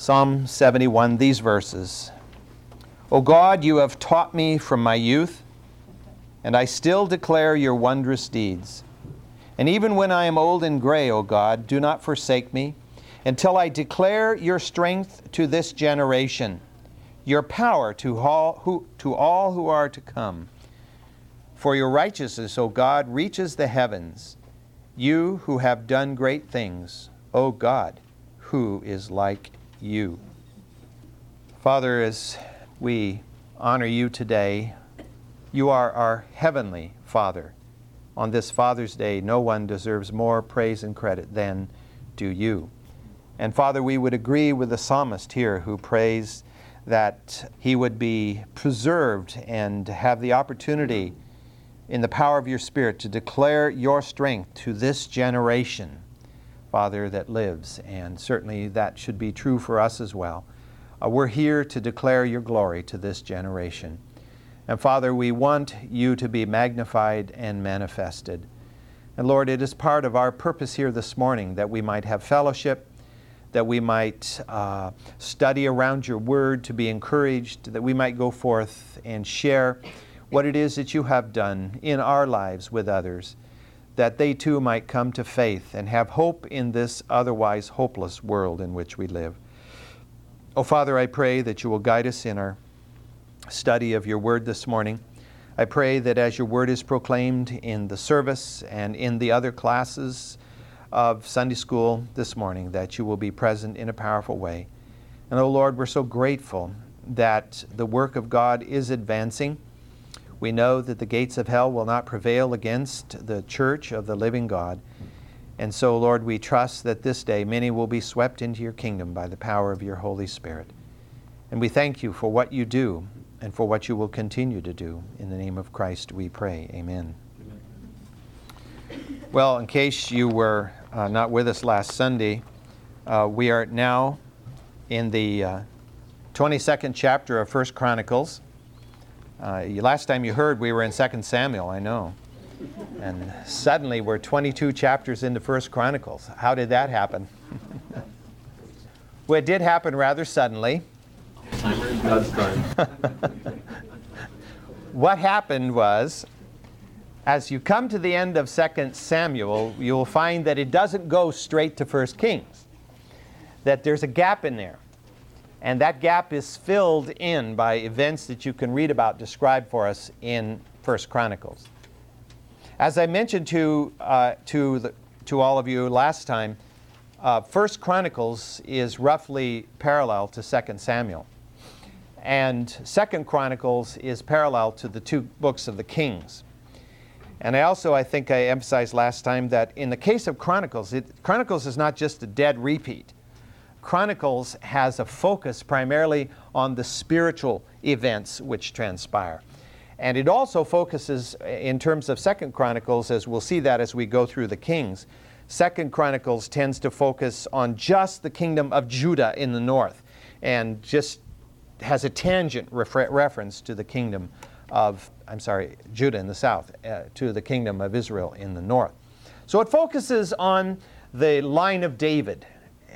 Psalm 71, these verses. O God, you have taught me from my youth, and I still declare your wondrous deeds. And even when I am old and gray, O God, do not forsake me until I declare your strength to this generation, your power to all who, to all who are to come. For your righteousness, O God, reaches the heavens. You who have done great things, O God, who is like you. Father, as we honor you today, you are our heavenly Father. On this Father's Day, no one deserves more praise and credit than do you. And Father, we would agree with the psalmist here who prays that he would be preserved and have the opportunity in the power of your Spirit to declare your strength to this generation, Father, that lives. And certainly that should be true for us as well. Uh, we're here to declare your glory to this generation. And Father, we want you to be magnified and manifested. And Lord, it is part of our purpose here this morning that we might have fellowship that we might uh, study around your word to be encouraged, that we might go forth and share what it is that you have done in our lives with others, that they too might come to faith and have hope in this otherwise hopeless world in which we live. Oh, Father, I pray that you will guide us in our study of your word this morning. I pray that as your word is proclaimed in the service and in the other classes, of Sunday school this morning, that you will be present in a powerful way. And oh Lord, we're so grateful that the work of God is advancing. We know that the gates of hell will not prevail against the church of the living God. And so, Lord, we trust that this day many will be swept into your kingdom by the power of your Holy Spirit. And we thank you for what you do and for what you will continue to do. In the name of Christ we pray. Amen. Well, in case you were uh, not with us last Sunday, uh, we are now in the uh, 22nd chapter of First Chronicles. Uh, last time you heard, we were in Second Samuel, I know. And suddenly we're 22 chapters into First Chronicles. How did that happen? well, it did happen rather suddenly. What happened was as you come to the end of 2 Samuel, you'll find that it doesn't go straight to 1 Kings, that there's a gap in there. And that gap is filled in by events that you can read about described for us in 1 Chronicles. As I mentioned to, uh, to, the, to all of you last time, uh, 1 Chronicles is roughly parallel to 2 Samuel. And 2 Chronicles is parallel to the two books of the Kings. And I also, I think I emphasized last time that in the case of Chronicles, it, Chronicles is not just a dead repeat. Chronicles has a focus primarily on the spiritual events which transpire. And it also focuses in terms of Second Chronicles, as we'll see that as we go through the kings. Second Chronicles tends to focus on just the kingdom of Judah in the north and just has a tangent refer- reference to the kingdom of, I'm sorry, Judah in the south uh, to the kingdom of Israel in the north. So it focuses on the line of David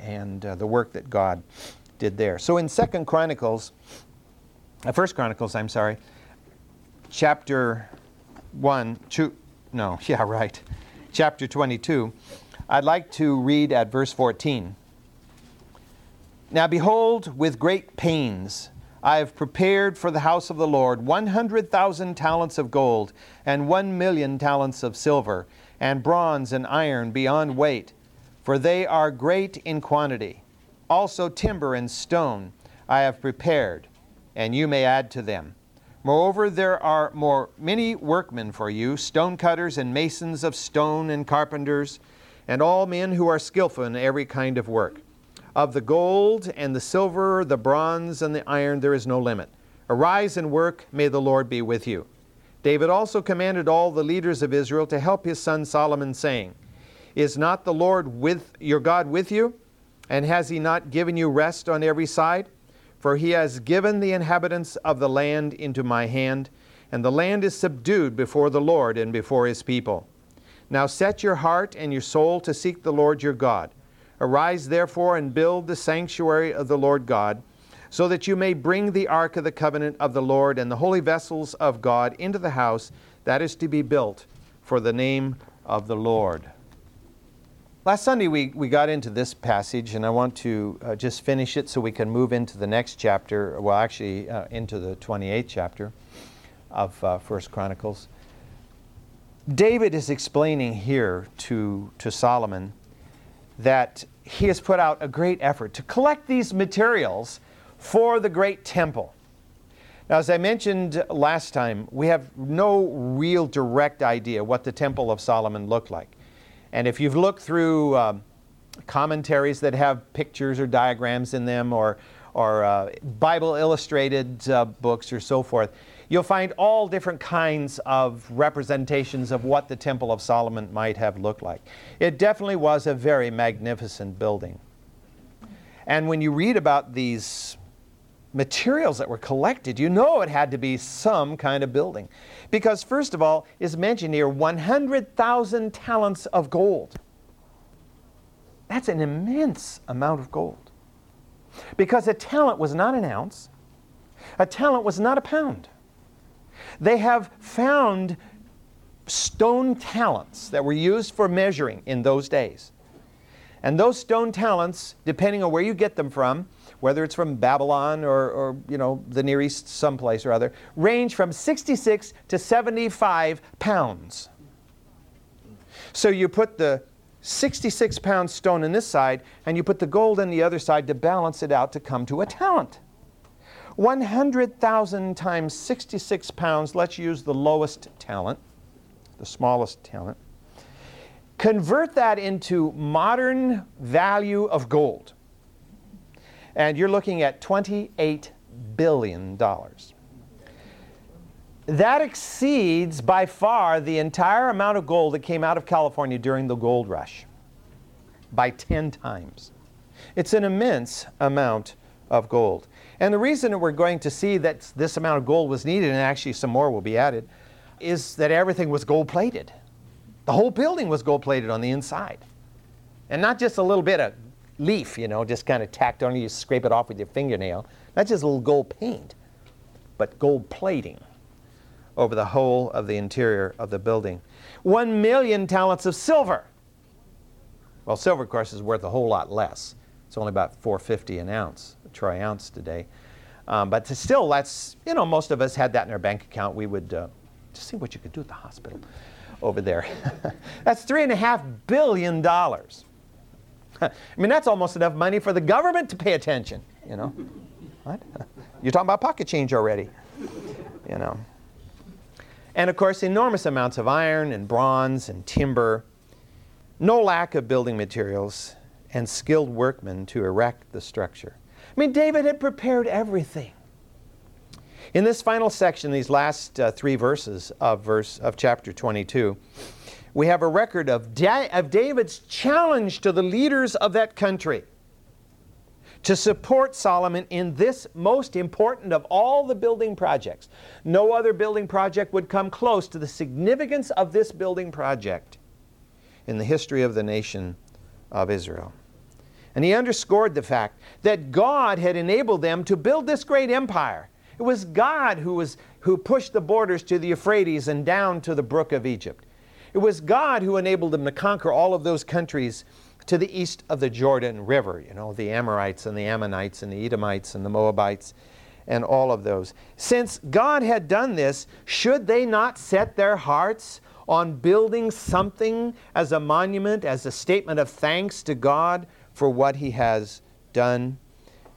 and uh, the work that God did there. So in Second Chronicles, uh, First Chronicles, I'm sorry, chapter 1, 2, no, yeah, right, chapter 22, I'd like to read at verse 14. Now behold, with great pains, I have prepared for the house of the Lord 100,000 talents of gold, and 1 million talents of silver, and bronze and iron beyond weight, for they are great in quantity. Also timber and stone I have prepared, and you may add to them. Moreover, there are more many workmen for you, stone cutters and masons of stone and carpenters, and all men who are skillful in every kind of work. Of the gold and the silver, the bronze and the iron, there is no limit. Arise and work, may the Lord be with you. David also commanded all the leaders of Israel to help his son Solomon, saying, Is not the Lord with your God with you? And has he not given you rest on every side? For he has given the inhabitants of the land into my hand, and the land is subdued before the Lord and before his people. Now set your heart and your soul to seek the Lord your God Arise therefore and build the sanctuary of the Lord God, so that you may bring the ark of the covenant of the Lord and the holy vessels of God into the house that is to be built for the name of the Lord. Last Sunday we, we got into this passage, and I want to uh, just finish it so we can move into the next chapter, well, actually, uh, into the 28th chapter of uh, First Chronicles. David is explaining here to, to Solomon that he has put out a great effort to collect these materials for the great temple. Now, as I mentioned last time, we have no real direct idea what the Temple of Solomon looked like. And if you've looked through um, commentaries that have pictures or diagrams in them, or, or uh, Bible illustrated uh, books, or so forth, you'll find all different kinds of representations of what the Temple of Solomon might have looked like. It definitely was a very magnificent building. And when you read about these materials that were collected, you know it had to be some kind of building. Because, first of all, is mentioned here 100,000 talents of gold. That's an immense amount of gold. Because a talent was not an ounce, a talent was not a pound. They have found stone talents that were used for measuring in those days. And those stone talents, depending on where you get them from, whether it's from Babylon or, or you know, the Near East someplace or other, range from 66 to 75 pounds. So you put the 66 pound stone in this side and you put the gold in the other side to balance it out to come to a talent. 100,000 times 66 pounds, let's use the lowest talent, the smallest talent. Convert that into modern value of gold. And you're looking at $28 billion. That exceeds by far the entire amount of gold that came out of California during the gold rush by 10 times. It's an immense amount of gold. And the reason that we're going to see that this amount of gold was needed, and actually some more will be added, is that everything was gold plated. The whole building was gold plated on the inside. And not just a little bit of leaf, you know, just kind of tacked on, you scrape it off with your fingernail. Not just a little gold paint, but gold plating over the whole of the interior of the building. One million talents of silver. Well, silver, of course, is worth a whole lot less. It's only about 450 an ounce, a troy ounce today. Um, but still, that's, you know, most of us had that in our bank account. We would uh, just see what you could do at the hospital over there. that's three and a half billion dollars. I mean, that's almost enough money for the government to pay attention, you know. What? You're talking about pocket change already, you know. And of course, enormous amounts of iron and bronze and timber. No lack of building materials and skilled workmen to erect the structure. I mean, David had prepared everything. In this final section, these last uh, three verses of verse of chapter 22, we have a record of, da- of David's challenge to the leaders of that country to support Solomon in this most important of all the building projects. No other building project would come close to the significance of this building project in the history of the nation of Israel. And he underscored the fact that God had enabled them to build this great empire. It was God who, was, who pushed the borders to the Euphrates and down to the brook of Egypt. It was God who enabled them to conquer all of those countries to the east of the Jordan River, you know, the Amorites and the Ammonites and the Edomites and the Moabites and all of those. Since God had done this, should they not set their hearts on building something as a monument, as a statement of thanks to God for what he has done.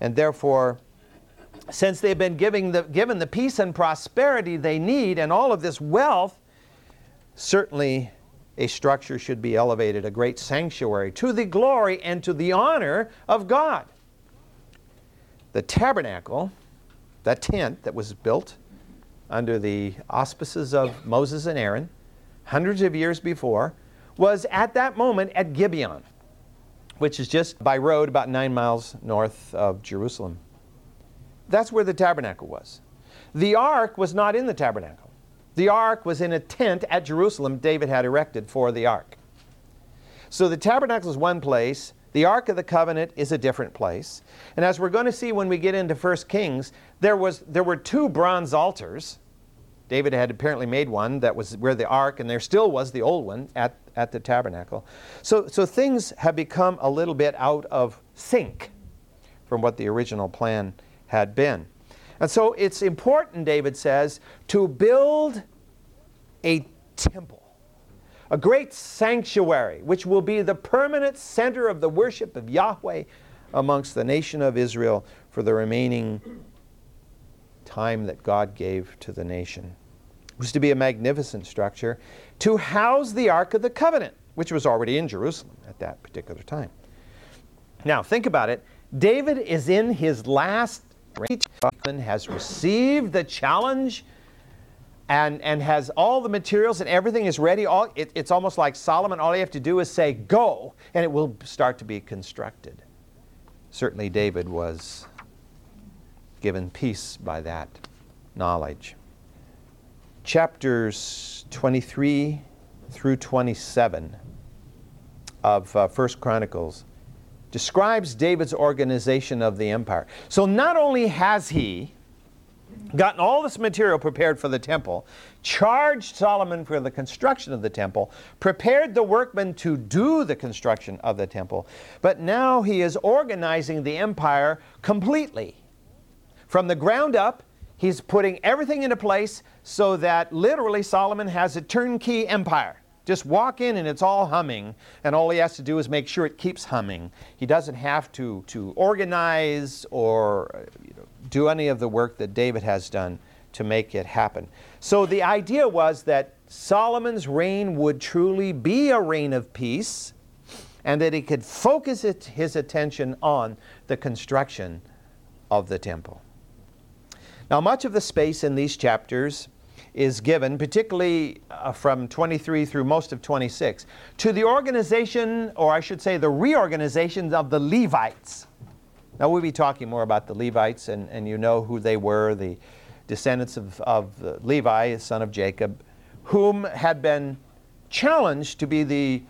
And therefore, since they've been giving the, given the peace and prosperity they need and all of this wealth, certainly a structure should be elevated, a great sanctuary, to the glory and to the honor of God. The tabernacle, that tent that was built under the auspices of Moses and Aaron, hundreds of years before, was at that moment at Gibeon which is just by road about nine miles north of Jerusalem. That's where the tabernacle was. The ark was not in the tabernacle. The ark was in a tent at Jerusalem David had erected for the ark. So the tabernacle is one place, the Ark of the Covenant is a different place. And as we're going to see when we get into 1 Kings, there, was, there were two bronze altars. David had apparently made one that was where the ark, and there still was the old one at, at the tabernacle. So, so things have become a little bit out of sync from what the original plan had been. And so it's important, David says, to build a temple, a great sanctuary, which will be the permanent center of the worship of Yahweh amongst the nation of Israel for the remaining time that God gave to the nation. It was to be a magnificent structure to house the Ark of the Covenant, which was already in Jerusalem at that particular time. Now, think about it. David is in his last reach, has received the challenge and, and has all the materials and everything is ready. All, it, it's almost like Solomon, all you have to do is say, go, and it will start to be constructed. Certainly, David was given peace by that knowledge. Chapters 23 through 27 of uh, First Chronicles describes David's organization of the empire. So not only has he gotten all this material prepared for the temple, charged Solomon for the construction of the temple, prepared the workmen to do the construction of the temple, but now he is organizing the empire completely. From the ground up, he's putting everything into place so that literally Solomon has a turnkey empire. Just walk in and it's all humming, and all he has to do is make sure it keeps humming. He doesn't have to, to organize or uh, you know, do any of the work that David has done to make it happen. So the idea was that Solomon's reign would truly be a reign of peace and that he could focus it, his attention on the construction of the temple. Now, much of the space in these chapters is given, particularly uh, from 23 through most of 26, to the organization, or I should say the reorganization of the Levites. Now, we'll be talking more about the Levites, and, and you know who they were the descendants of, of Levi, son of Jacob, whom had been challenged to be the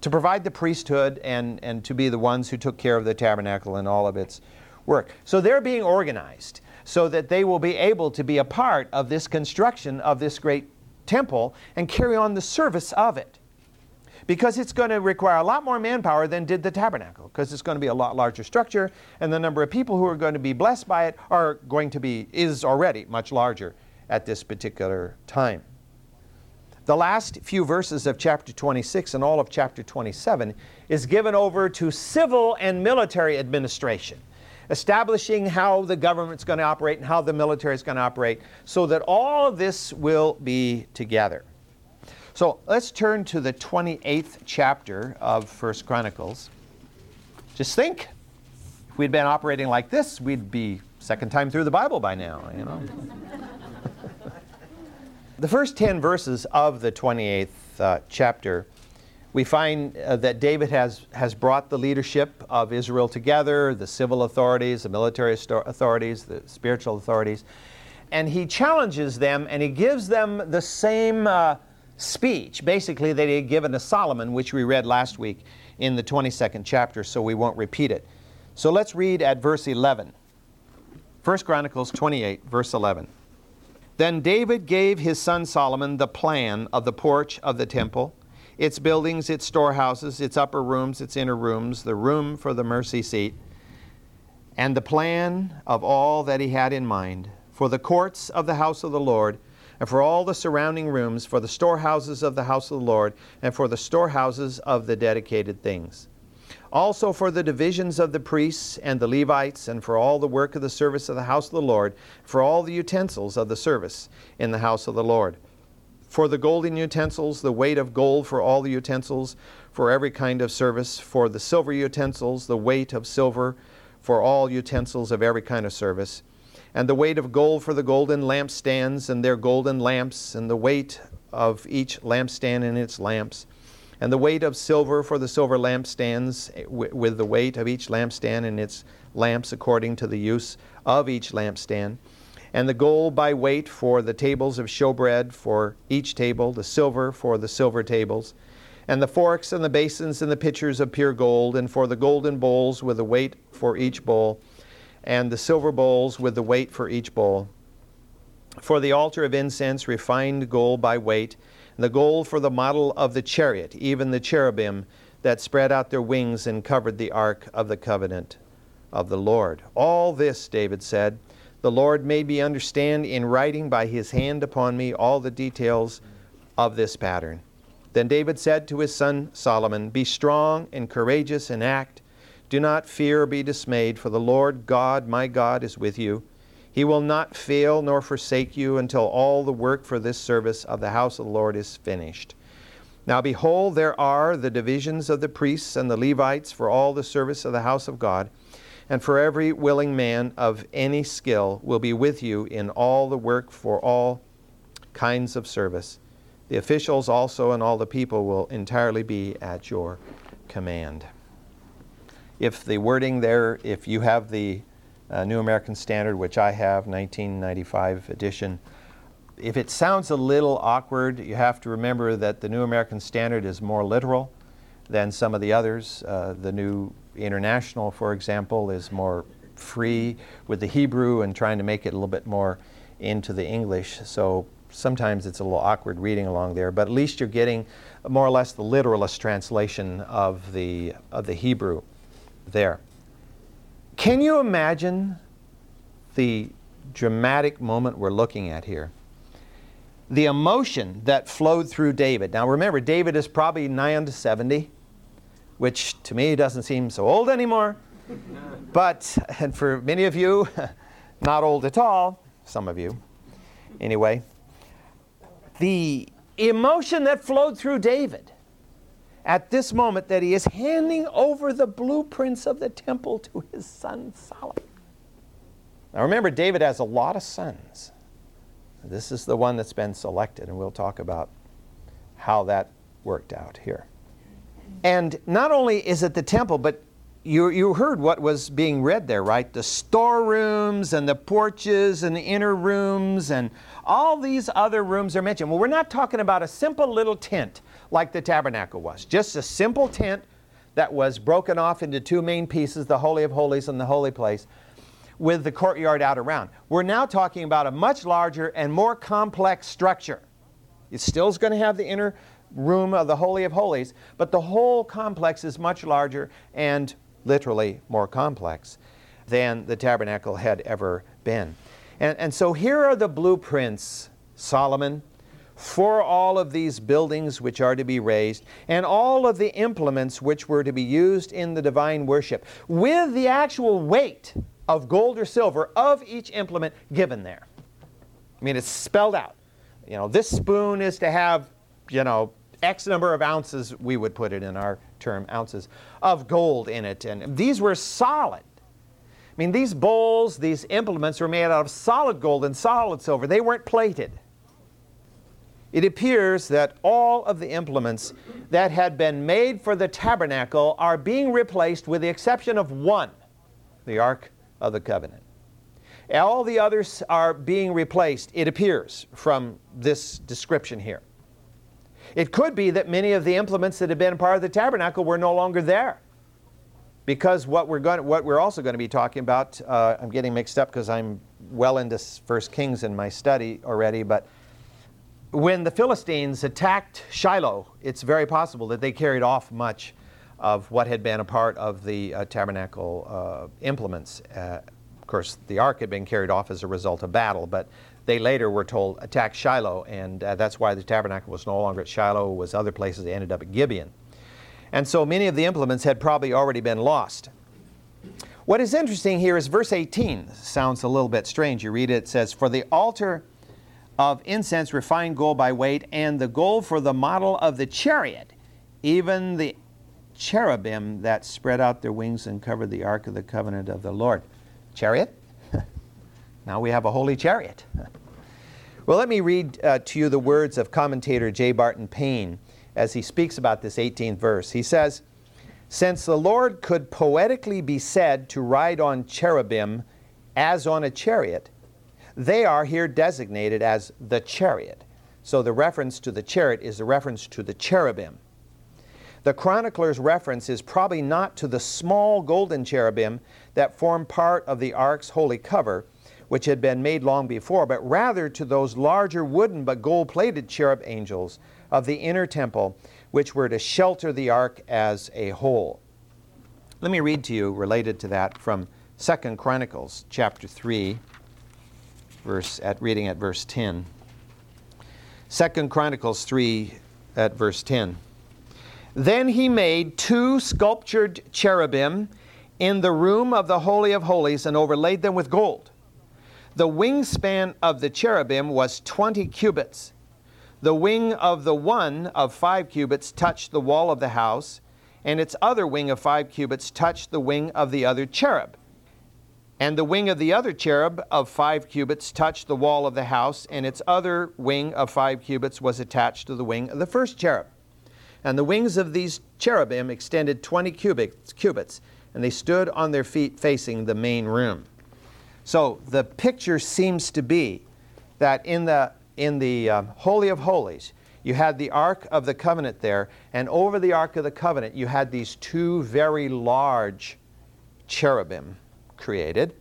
to provide the priesthood and, and to be the ones who took care of the tabernacle and all of its work. So they're being organized so that they will be able to be a part of this construction of this great temple and carry on the service of it. Because it's going to require a lot more manpower than did the tabernacle because it's going to be a lot larger structure and the number of people who are going to be blessed by it are going to be is already much larger at this particular time. The last few verses of chapter 26 and all of chapter 27 is given over to civil and military administration establishing how the government's going to operate and how the military is going to operate so that all of this will be together so let's turn to the 28th chapter of First Chronicles. Just think, if we'd been operating like this, we'd be second time through the Bible by now, you know. the first 10 verses of the 28th uh, chapter, we find uh, that David has, has brought the leadership of Israel together, the civil authorities, the military authorities, the spiritual authorities, and he challenges them and he gives them the same. Uh, speech, basically, that he had given to Solomon, which we read last week in the 22nd chapter, so we won't repeat it. So let's read at verse 11. 1 Chronicles 28, verse 11. Then David gave his son Solomon the plan of the porch of the temple, its buildings, its storehouses, its upper rooms, its inner rooms, the room for the mercy seat, and the plan of all that he had in mind for the courts of the house of the Lord and for all the surrounding rooms, for the storehouses of the house of the Lord, and for the storehouses of the dedicated things. Also for the divisions of the priests and the Levites, and for all the work of the service of the house of the Lord, for all the utensils of the service in the house of the Lord. For the golden utensils, the weight of gold for all the utensils, for every kind of service. For the silver utensils, the weight of silver for all utensils of every kind of service and the weight of gold for the golden lampstands and their golden lamps, and the weight of each lampstand and its lamps, and the weight of silver for the silver lampstands, with the weight of each lampstand and its lamps according to the use of each lampstand, and the gold by weight for the tables of showbread for each table, the silver for the silver tables, and the forks and the basins and the pitchers of pure gold, and for the golden bowls with the weight for each bowl, and the silver bowls with the weight for each bowl. For the altar of incense, refined gold by weight, and the gold for the model of the chariot, even the cherubim that spread out their wings and covered the ark of the covenant of the Lord. All this, David said, the Lord made me understand in writing by his hand upon me all the details of this pattern. Then David said to his son Solomon, Be strong and courageous and act. Do not fear or be dismayed, for the Lord God, my God, is with you. He will not fail nor forsake you until all the work for this service of the house of the Lord is finished. Now behold, there are the divisions of the priests and the Levites for all the service of the house of God, and for every willing man of any skill will be with you in all the work for all kinds of service. The officials also and all the people will entirely be at your command. If the wording there, if you have the uh, New American Standard, which I have, 1995 edition, if it sounds a little awkward, you have to remember that the New American Standard is more literal than some of the others. Uh, the New International, for example, is more free with the Hebrew and trying to make it a little bit more into the English. So sometimes it's a little awkward reading along there, but at least you're getting more or less the literalist translation of the, of the Hebrew there. Can you imagine the dramatic moment we're looking at here? The emotion that flowed through David. Now remember, David is probably nigh unto 70, which to me doesn't seem so old anymore. but, and for many of you, not old at all, some of you anyway the emotion that flowed through David at this moment that he is handing over the blueprints of the temple to his son Solomon. Now remember, David has a lot of sons. This is the one that's been selected, and we'll talk about how that worked out here. And not only is it the temple, but you, you heard what was being read there, right? The storerooms and the porches and the inner rooms and all these other rooms are mentioned. Well, we're not talking about a simple little tent like the tabernacle was, just a simple tent that was broken off into two main pieces the Holy of Holies and the Holy Place with the courtyard out around. We're now talking about a much larger and more complex structure. It still is going to have the inner room of the Holy of Holies, but the whole complex is much larger and literally more complex than the tabernacle had ever been. And, and so here are the blueprints, Solomon, for all of these buildings which are to be raised, and all of the implements which were to be used in the divine worship, with the actual weight of gold or silver of each implement given there. I mean, it's spelled out. You know, this spoon is to have, you know, X number of ounces, we would put it in our term, ounces, of gold in it. And these were solid. I mean, these bowls, these implements were made out of solid gold and solid silver. They weren't plated. It appears that all of the implements that had been made for the tabernacle are being replaced with the exception of one, the Ark of the Covenant. All the others are being replaced, it appears, from this description here. It could be that many of the implements that had been part of the tabernacle were no longer there. Because what we're, going, what we're also going to be talking about, uh, I'm getting mixed up because I'm well into First Kings in my study already, but when the Philistines attacked Shiloh, it's very possible that they carried off much of what had been a part of the uh, tabernacle uh, implements. Uh, of course, the ark had been carried off as a result of battle, but they later were told attack Shiloh, and uh, that's why the tabernacle was no longer at Shiloh, it was other places. They ended up at Gibeon. And so many of the implements had probably already been lost. What is interesting here is verse 18 sounds a little bit strange. You read it, it says, For the altar of incense refined gold by weight, and the gold for the model of the chariot, even the cherubim that spread out their wings and covered the ark of the covenant of the Lord. Chariot? Now we have a holy chariot. well, let me read uh, to you the words of commentator J. Barton Payne as he speaks about this 18th verse. He says, Since the Lord could poetically be said to ride on cherubim as on a chariot, they are here designated as the chariot. So the reference to the chariot is the reference to the cherubim. The chronicler's reference is probably not to the small golden cherubim that form part of the ark's holy cover, which had been made long before, but rather to those larger wooden but gold plated cherub angels of the inner temple, which were to shelter the ark as a whole. Let me read to you related to that from 2 Chronicles chapter 3 verse at reading at verse 10. 2 Chronicles 3 at verse 10. Then he made two sculptured cherubim in the room of the Holy of Holies and overlaid them with gold. The wingspan of the cherubim was 20 cubits. The wing of the one of five cubits touched the wall of the house, and its other wing of five cubits touched the wing of the other cherub. And the wing of the other cherub of five cubits touched the wall of the house, and its other wing of five cubits was attached to the wing of the first cherub. And the wings of these cherubim extended 20 cubits, cubits, and they stood on their feet facing the main room. So the picture seems to be that in the, in the um, Holy of Holies, you had the Ark of the Covenant there, and over the Ark of the Covenant, you had these two very large cherubim created,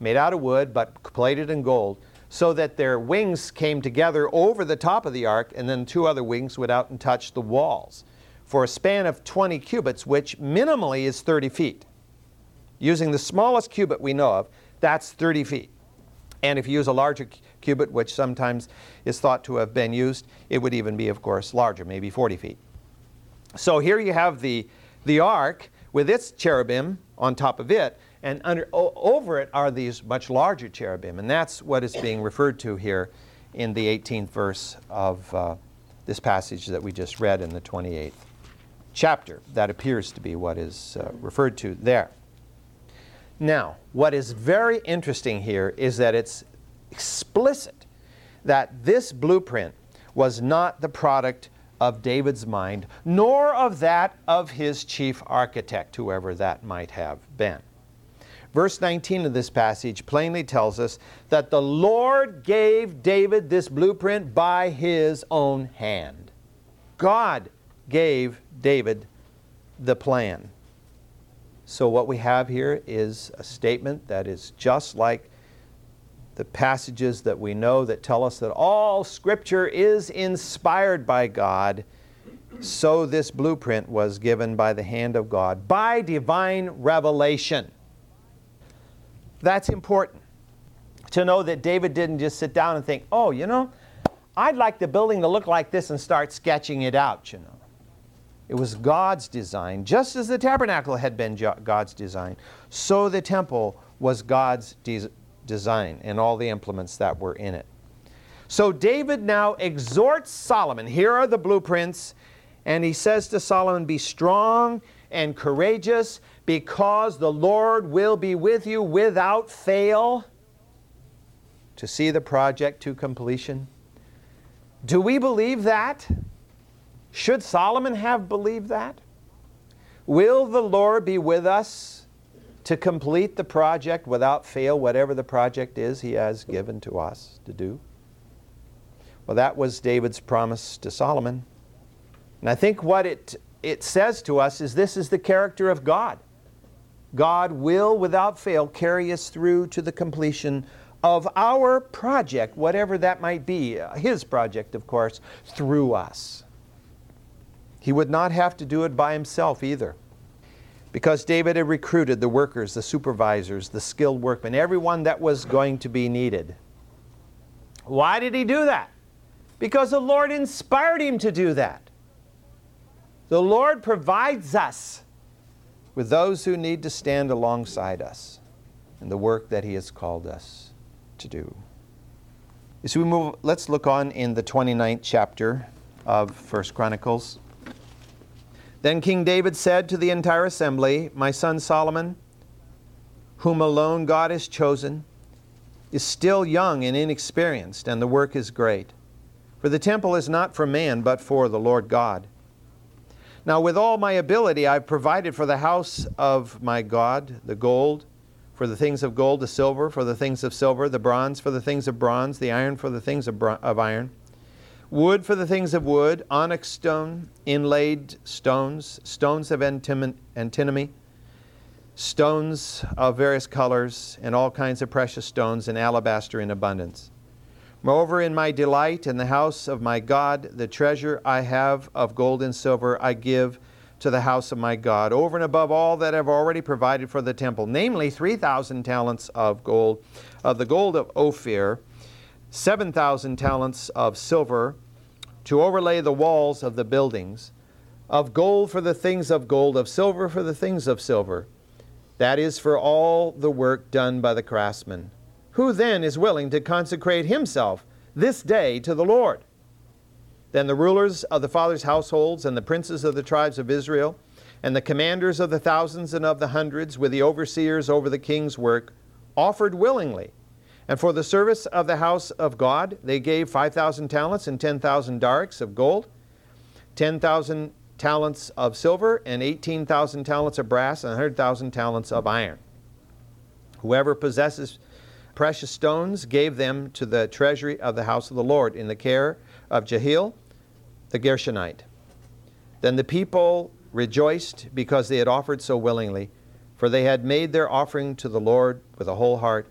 made out of wood but plated in gold, so that their wings came together over the top of the ark, and then two other wings went out and touched the walls for a span of 20 cubits, which minimally is 30 feet. Using the smallest cubit we know of, that's 30 feet. And if you use a larger cubit, which sometimes is thought to have been used, it would even be, of course, larger, maybe 40 feet. So here you have the, the ark with its cherubim on top of it, and under, o- over it are these much larger cherubim. And that's what is being referred to here in the 18th verse of uh, this passage that we just read in the 28th chapter. That appears to be what is uh, referred to there. Now, what is very interesting here is that it's explicit that this blueprint was not the product of David's mind, nor of that of his chief architect, whoever that might have been. Verse 19 of this passage plainly tells us that the Lord gave David this blueprint by his own hand. God gave David the plan. So, what we have here is a statement that is just like the passages that we know that tell us that all Scripture is inspired by God. So, this blueprint was given by the hand of God by divine revelation. That's important to know that David didn't just sit down and think, oh, you know, I'd like the building to look like this and start sketching it out, you know. It was God's design, just as the tabernacle had been God's design, so the temple was God's de- design and all the implements that were in it. So David now exhorts Solomon. Here are the blueprints, and he says to Solomon, Be strong and courageous, because the Lord will be with you without fail to see the project to completion. Do we believe that? Should Solomon have believed that? Will the Lord be with us to complete the project without fail, whatever the project is he has given to us to do? Well, that was David's promise to Solomon. And I think what it, it says to us is this is the character of God. God will, without fail, carry us through to the completion of our project, whatever that might be, His project, of course, through us. He would not have to do it by himself either. Because David had recruited the workers, the supervisors, the skilled workmen, everyone that was going to be needed. Why did he do that? Because the Lord inspired him to do that. The Lord provides us with those who need to stand alongside us in the work that He has called us to do. As we move, let's look on in the 29th chapter of First Chronicles. Then King David said to the entire assembly, My son Solomon, whom alone God has chosen, is still young and inexperienced, and the work is great. For the temple is not for man, but for the Lord God. Now, with all my ability, I've provided for the house of my God the gold, for the things of gold, the silver, for the things of silver, the bronze, for the things of bronze, the iron, for the things of, bro- of iron. Wood for the things of wood, onyx stone, inlaid stones, stones of antimony, stones of various colors, and all kinds of precious stones, and alabaster in abundance. Moreover, in my delight in the house of my God, the treasure I have of gold and silver I give to the house of my God, over and above all that I've already provided for the temple, namely 3,000 talents of gold, of the gold of Ophir, 7,000 talents of silver to overlay the walls of the buildings, of gold for the things of gold, of silver for the things of silver. That is for all the work done by the craftsmen. Who then is willing to consecrate himself this day to the Lord? Then the rulers of the fathers' households and the princes of the tribes of Israel, and the commanders of the thousands and of the hundreds, with the overseers over the king's work, offered willingly and for the service of the house of God, they gave 5,000 talents and 10,000 darics of gold, 10,000 talents of silver, and 18,000 talents of brass, and 100,000 talents of iron. Whoever possesses precious stones gave them to the treasury of the house of the Lord in the care of Jehiel the Gershonite. Then the people rejoiced because they had offered so willingly, for they had made their offering to the Lord with a whole heart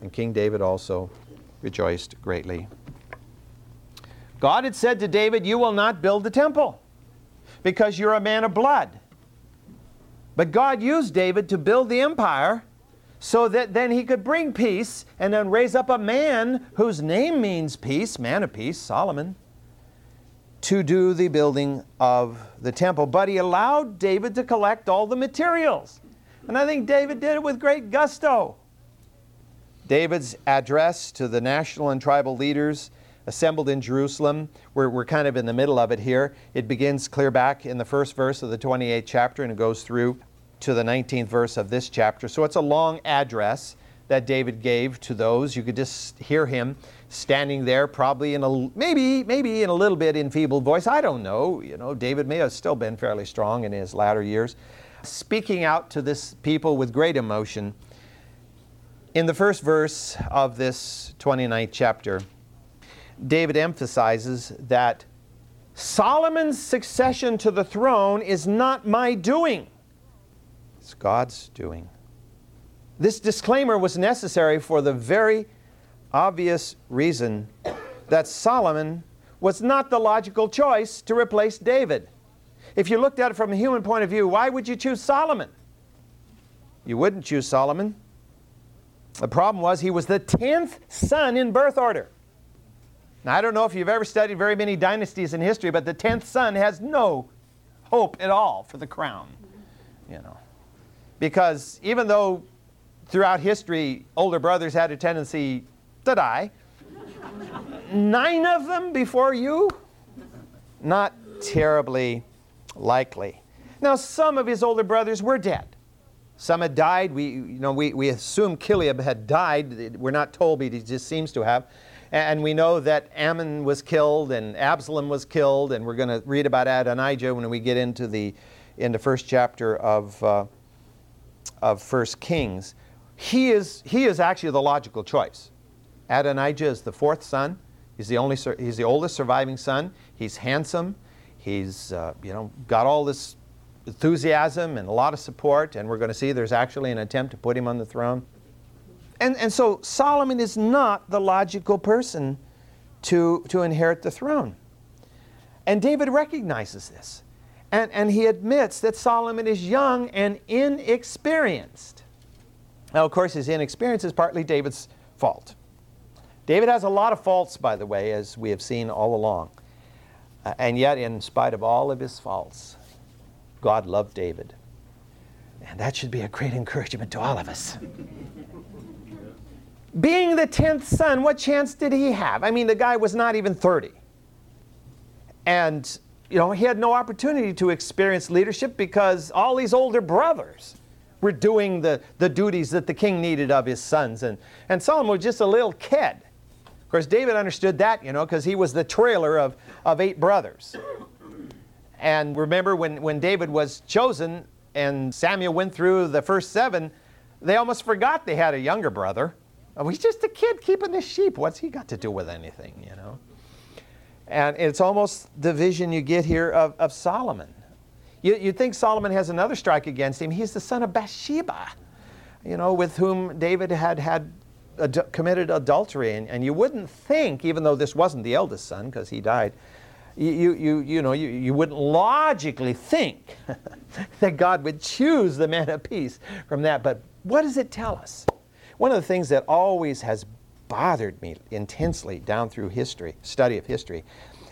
and King David also rejoiced greatly. God had said to David, You will not build the temple because you're a man of blood. But God used David to build the empire so that then he could bring peace and then raise up a man whose name means peace, man of peace, Solomon, to do the building of the temple. But he allowed David to collect all the materials. And I think David did it with great gusto. David's address to the national and tribal leaders assembled in Jerusalem. We're, we're kind of in the middle of it here. It begins clear back in the first verse of the 28th chapter and it goes through to the 19th verse of this chapter. So it's a long address that David gave to those. You could just hear him standing there, probably in a maybe maybe in a little bit enfeebled voice. I don't know. You know, David may have still been fairly strong in his latter years, speaking out to this people with great emotion in the first verse of this 29th chapter, David emphasizes that Solomon's succession to the throne is not my doing, it's God's doing. This disclaimer was necessary for the very obvious reason that Solomon was not the logical choice to replace David. If you looked at it from a human point of view, why would you choose Solomon? You wouldn't choose Solomon the problem was he was the 10th son in birth order. Now, I don't know if you've ever studied very many dynasties in history, but the 10th son has no hope at all for the crown. You know. Because even though throughout history older brothers had a tendency to die, nine of them before you? Not terribly likely. Now, some of his older brothers were dead. Some had died. We, you know, we, we assume Chileab had died. We're not told, but he just seems to have. And we know that Amnon was killed and Absalom was killed, and we're going to read about Adonijah when we get into the in the first chapter of uh, of First Kings. He is he is actually the logical choice. Adonijah is the fourth son. He's the only he's the oldest surviving son. He's handsome. He's uh, you know got all this enthusiasm and a lot of support, and we're going to see there's actually an attempt to put him on the throne. And, and so Solomon is not the logical person to, to inherit the throne. And David recognizes this. And, and he admits that Solomon is young and inexperienced. Now, of course, his inexperience is partly David's fault. David has a lot of faults, by the way, as we have seen all along. Uh, and yet, in spite of all of his faults, God loved David. And that should be a great encouragement to all of us. Being the 10th son, what chance did he have? I mean, the guy was not even 30. And, you know, he had no opportunity to experience leadership because all these older brothers were doing the, the duties that the king needed of his sons. And, and Solomon was just a little kid. Of course, David understood that, you know, because he was the trailer of, of eight brothers. And remember when, when David was chosen and Samuel went through the first seven, they almost forgot they had a younger brother. Oh, he's just a kid keeping the sheep. What's he got to do with anything, you know? And it's almost the vision you get here of, of Solomon. You, you'd think Solomon has another strike against him. He's the son of Bathsheba, you know, with whom David had had ad- committed adultery. And, and you wouldn't think, even though this wasn't the eldest son because he died, you, you, you, know, you, you wouldn't logically think that God would choose the man of peace from that. But what does it tell us? One of the things that always has bothered me intensely down through history, study of history,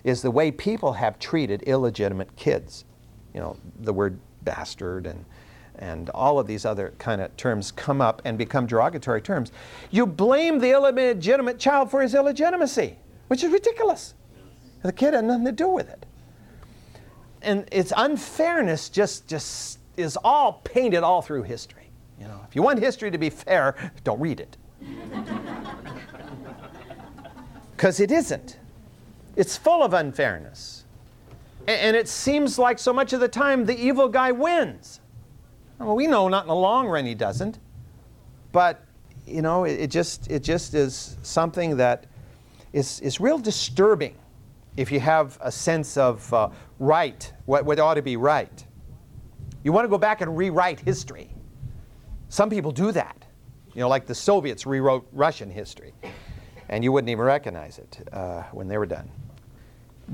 is the way people have treated illegitimate kids. You know, the word bastard and and all of these other kind of terms come up and become derogatory terms. You blame the illegitimate child for his illegitimacy, which is ridiculous. The kid had nothing to do with it. And its unfairness just, just is all painted all through history. You know, if you want history to be fair, don't read it. Because it isn't. It's full of unfairness. And it seems like so much of the time the evil guy wins. Well, we know not in the long run he doesn't. But, you know, it, it just, it just is something that is, is real disturbing if you have a sense of uh, right, what, what ought to be right. You want to go back and rewrite history. Some people do that. You know, like the Soviets rewrote Russian history and you wouldn't even recognize it uh, when they were done.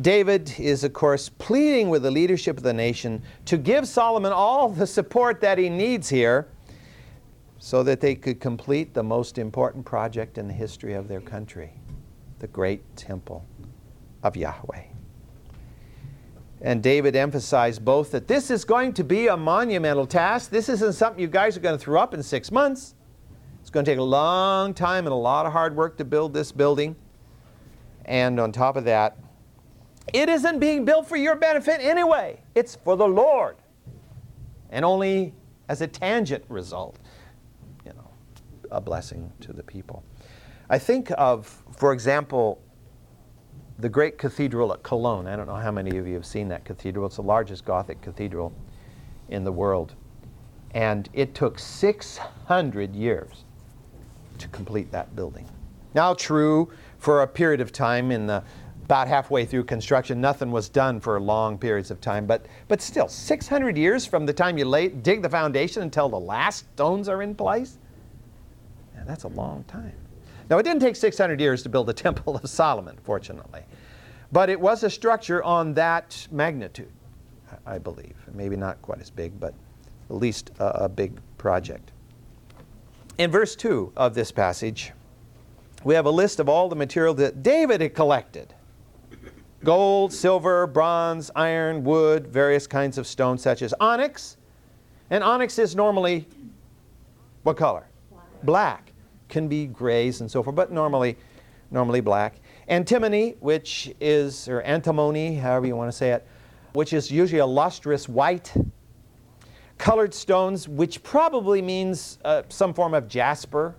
David is, of course, pleading with the leadership of the nation to give Solomon all the support that he needs here so that they could complete the most important project in the history of their country the great temple of Yahweh. And David emphasized both that this is going to be a monumental task. This isn't something you guys are going to throw up in six months It's going to take a long time and a lot of hard work to build this building. And on top of that, it isn't being built for your benefit anyway. It's for the Lord. And only as a tangent result, you know, a blessing to the people. I think of, for example, the great cathedral at Cologne. I don't know how many of you have seen that cathedral. It's the largest Gothic cathedral in the world. And it took 600 years to complete that building. Now, true, for a period of time in the about halfway through construction, nothing was done for long periods of time, but, but still, 600 years from the time you lay, dig the foundation until the last stones are in place? Yeah, that's a long time. Now, it didn't take 600 years to build the Temple of Solomon, fortunately, but it was a structure on that magnitude, I believe. Maybe not quite as big, but at least a, a big project. In verse 2 of this passage, we have a list of all the material that David had collected gold, silver, bronze, iron, wood, various kinds of stone, such as onyx. And onyx is normally what color? Black. black. Can be grays and so forth, but normally, normally black. Antimony, which is, or antimony, however you want to say it, which is usually a lustrous white colored stones, which probably means uh, some form of jasper,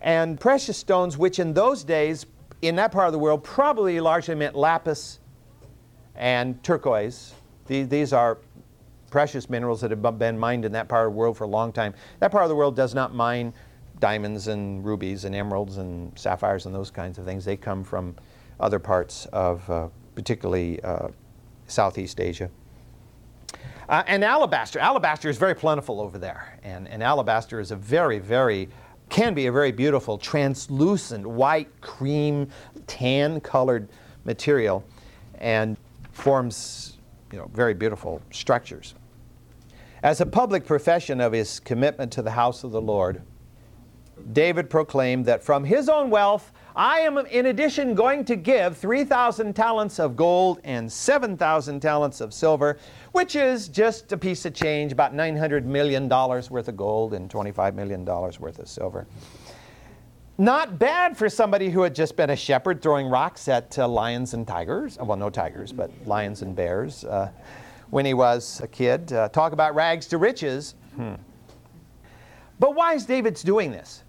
and precious stones, which in those days, in that part of the world, probably largely meant lapis and turquoise. These, these are precious minerals that have been mined in that part of the world for a long time. That part of the world does not mine diamonds and rubies and emeralds and sapphires and those kinds of things. They come from other parts of uh, particularly uh, Southeast Asia. Uh, and alabaster. Alabaster is very plentiful over there. And, and alabaster is a very, very, can be a very beautiful, translucent, white, cream, tan colored material and forms you know, very beautiful structures. As a public profession of his commitment to the house of the Lord, David proclaimed that from his own wealth, I am in addition going to give 3,000 talents of gold and 7,000 talents of silver, which is just a piece of change, about $900 million worth of gold and $25 million worth of silver. Not bad for somebody who had just been a shepherd throwing rocks at uh, lions and tigers. Well, no tigers, but lions and bears uh, when he was a kid. Uh, talk about rags to riches. Hmm. But why is David doing this?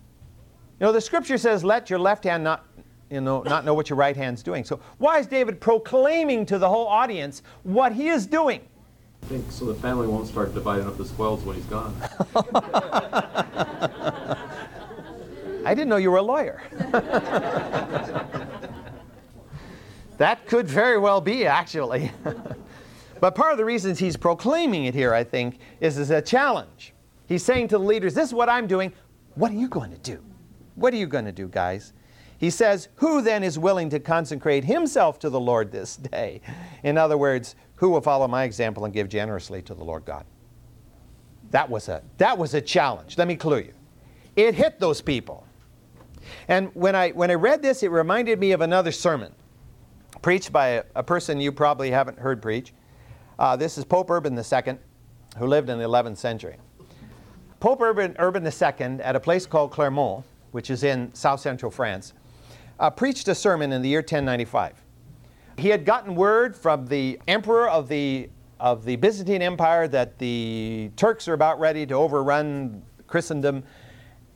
You know, the scripture says, let your left hand not, you know, not know what your right hand's doing. So why is David proclaiming to the whole audience what he is doing? I think so the family won't start dividing up the spoils when he's gone. I didn't know you were a lawyer. That could very well be, actually. but part of the reasons he's proclaiming it here, I think, is as a challenge. He's saying to the leaders, This is what I'm doing. What are you going to do? What are you going to do, guys? He says, Who then is willing to consecrate himself to the Lord this day? In other words, who will follow my example and give generously to the Lord God? That was a, that was a challenge. Let me clue you. It hit those people. And when I, when I read this, it reminded me of another sermon preached by a, a person you probably haven't heard preach. Uh, this is Pope Urban II, who lived in the 11th century. Pope Urban, Urban II, at a place called Clermont, which is in south central France, uh, preached a sermon in the year 1095. He had gotten word from the emperor of the, of the Byzantine Empire that the Turks are about ready to overrun Christendom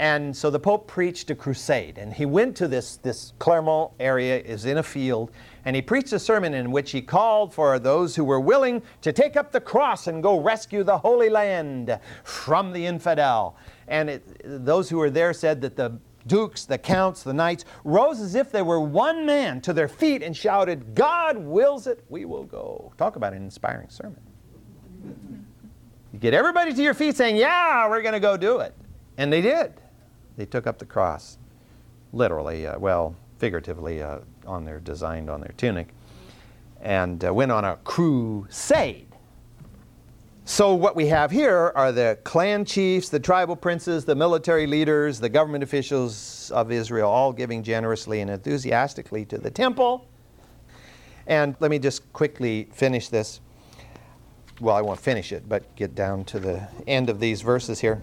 and so the Pope preached a crusade, and he went to this, this Clermont area, is in a field, and he preached a sermon in which he called for those who were willing to take up the cross and go rescue the Holy Land from the infidel. And it, those who were there said that the dukes, the counts, the knights rose as if they were one man to their feet and shouted, God wills it, we will go. Talk about an inspiring sermon. You get everybody to your feet saying, Yeah, we're going to go do it. And they did. They took up the cross, literally, uh, well, figuratively, uh, on their designed on their tunic, and uh, went on a crusade. So what we have here are the clan chiefs, the tribal princes, the military leaders, the government officials of Israel, all giving generously and enthusiastically to the temple. And let me just quickly finish this. Well, I won't finish it, but get down to the end of these verses here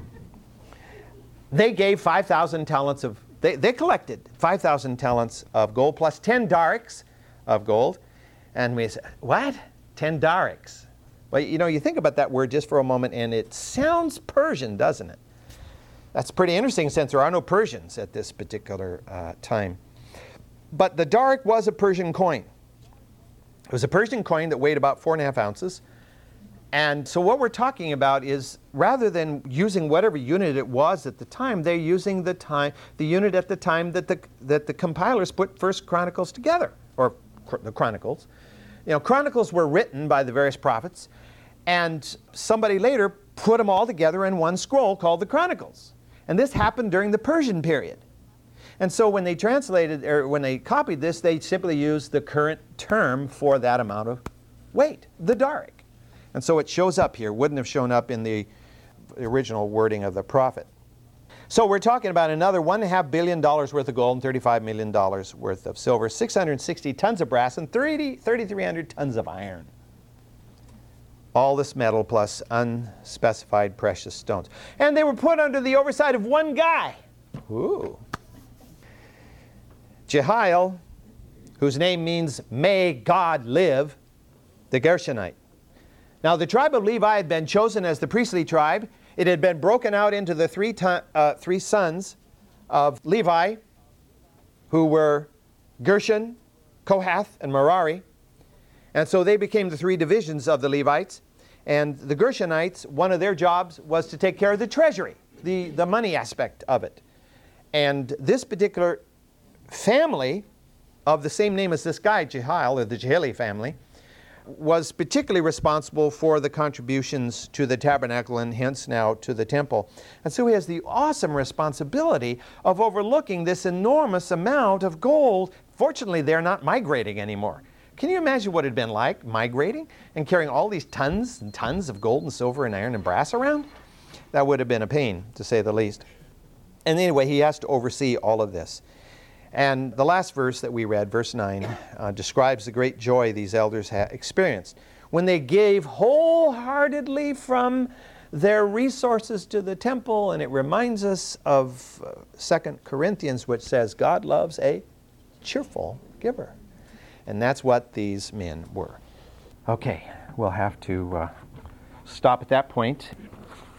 they gave 5,000 talents of, they, they collected 5,000 talents of gold plus 10 darics of gold. And we said, what? 10 darics. Well, you know, you think about that word just for a moment, and it sounds Persian, doesn't it? That's pretty interesting since there are no Persians at this particular uh, time. But the daric was a Persian coin. It was a Persian coin that weighed about four and a half ounces. And so what we're talking about is rather than using whatever unit it was at the time, they're using the time the unit at the time that the that the compilers put First Chronicles together, or the Chronicles. You know, Chronicles were written by the various prophets, and somebody later put them all together in one scroll called the Chronicles. And this happened during the Persian period. And so when they translated or when they copied this, they simply used the current term for that amount of weight, the daric. And so it shows up here, wouldn't have shown up in the original wording of the prophet. So we're talking about another $1.5 billion worth of gold and $35 million worth of silver, 660 tons of brass, and 3,300 tons of iron. All this metal plus unspecified precious stones. And they were put under the oversight of one guy. Ooh. Jehiel, whose name means may God live, the Gershonite. Now, the tribe of Levi had been chosen as the priestly tribe. It had been broken out into the three, uh, three sons of Levi, who were Gershon, Kohath, and Merari. And so they became the three divisions of the Levites. And the Gershonites, one of their jobs was to take care of the treasury, the, the money aspect of it. And this particular family, of the same name as this guy, Jehiel, or the Jehieli family, was particularly responsible for the contributions to the tabernacle and hence now to the temple. And so he has the awesome responsibility of overlooking this enormous amount of gold. Fortunately, they're not migrating anymore. Can you imagine what it had been like migrating and carrying all these tons and tons of gold and silver and iron and brass around? That would have been a pain, to say the least. And anyway, he has to oversee all of this. And the last verse that we read, verse 9, uh, describes the great joy these elders had experienced when they gave wholeheartedly from their resources to the temple. And it reminds us of uh, 2 Corinthians, which says, God loves a cheerful giver. And that's what these men were. Okay, we'll have to uh, stop at that point.